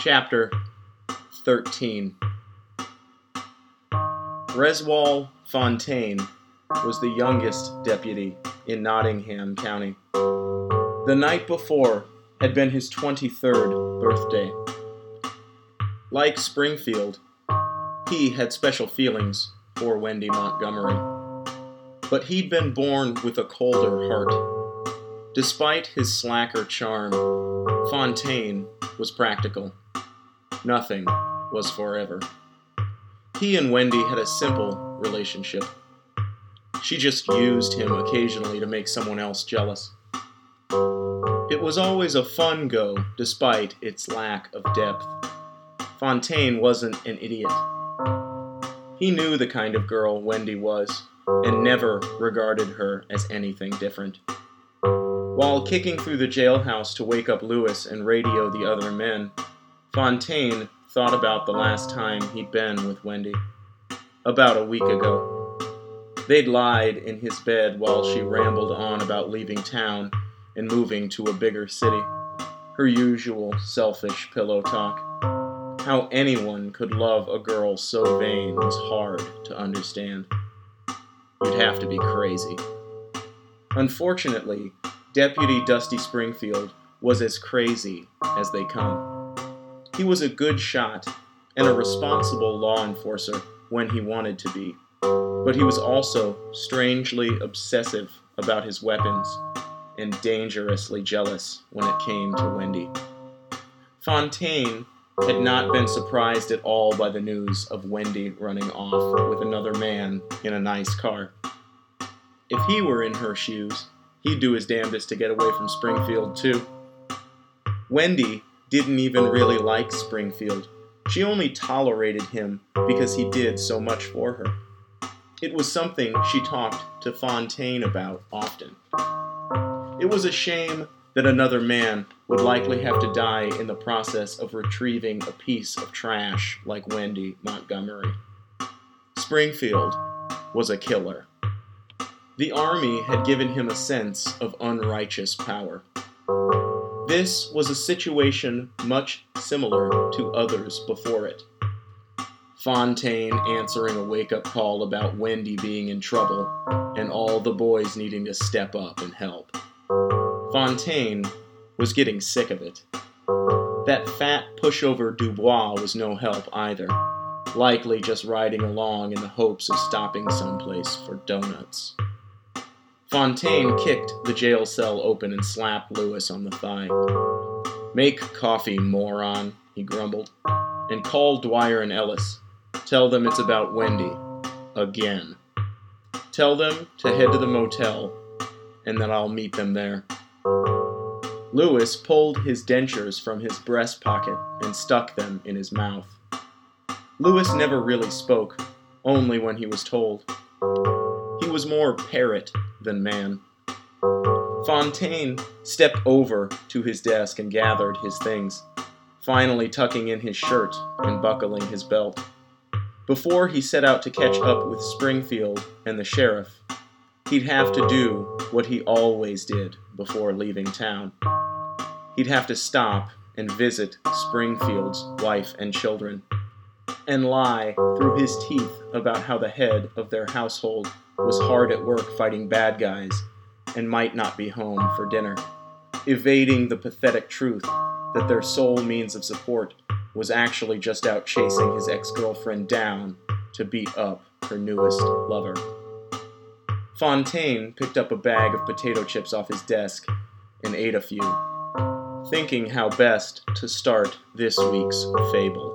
Chapter 13 Roswell Fontaine was the youngest deputy in Nottingham County. The night before had been his 23rd birthday. Like Springfield, he had special feelings for Wendy Montgomery. But he'd been born with a colder heart. Despite his slacker charm, Fontaine was practical. Nothing was forever. He and Wendy had a simple relationship. She just used him occasionally to make someone else jealous. It was always a fun go, despite its lack of depth. Fontaine wasn't an idiot. He knew the kind of girl Wendy was, and never regarded her as anything different. While kicking through the jailhouse to wake up Lewis and radio the other men, Fontaine thought about the last time he'd been with Wendy. About a week ago. They'd lied in his bed while she rambled on about leaving town and moving to a bigger city. Her usual selfish pillow talk. How anyone could love a girl so vain was hard to understand. You'd have to be crazy. Unfortunately, Deputy Dusty Springfield was as crazy as they come. He was a good shot and a responsible law enforcer when he wanted to be, but he was also strangely obsessive about his weapons and dangerously jealous when it came to Wendy. Fontaine had not been surprised at all by the news of Wendy running off with another man in a nice car. If he were in her shoes, he'd do his damnedest to get away from Springfield, too. Wendy didn't even really like Springfield. She only tolerated him because he did so much for her. It was something she talked to Fontaine about often. It was a shame that another man would likely have to die in the process of retrieving a piece of trash like Wendy Montgomery. Springfield was a killer. The army had given him a sense of unrighteous power. This was a situation much similar to others before it. Fontaine answering a wake up call about Wendy being in trouble and all the boys needing to step up and help. Fontaine was getting sick of it. That fat pushover Dubois was no help either, likely just riding along in the hopes of stopping someplace for donuts. Fontaine kicked the jail cell open and slapped Lewis on the thigh. Make coffee, moron, he grumbled, and call Dwyer and Ellis. Tell them it's about Wendy. Again. Tell them to head to the motel, and that I'll meet them there. Lewis pulled his dentures from his breast pocket and stuck them in his mouth. Lewis never really spoke, only when he was told. He was more parrot than man. Fontaine stepped over to his desk and gathered his things, finally tucking in his shirt and buckling his belt. Before he set out to catch up with Springfield and the sheriff, he'd have to do what he always did before leaving town. He'd have to stop and visit Springfield's wife and children, and lie through his teeth about how the head of their household was hard at work fighting bad guys and might not be home for dinner, evading the pathetic truth that their sole means of support was actually just out chasing his ex girlfriend down to beat up her newest lover. Fontaine picked up a bag of potato chips off his desk and ate a few, thinking how best to start this week's fable.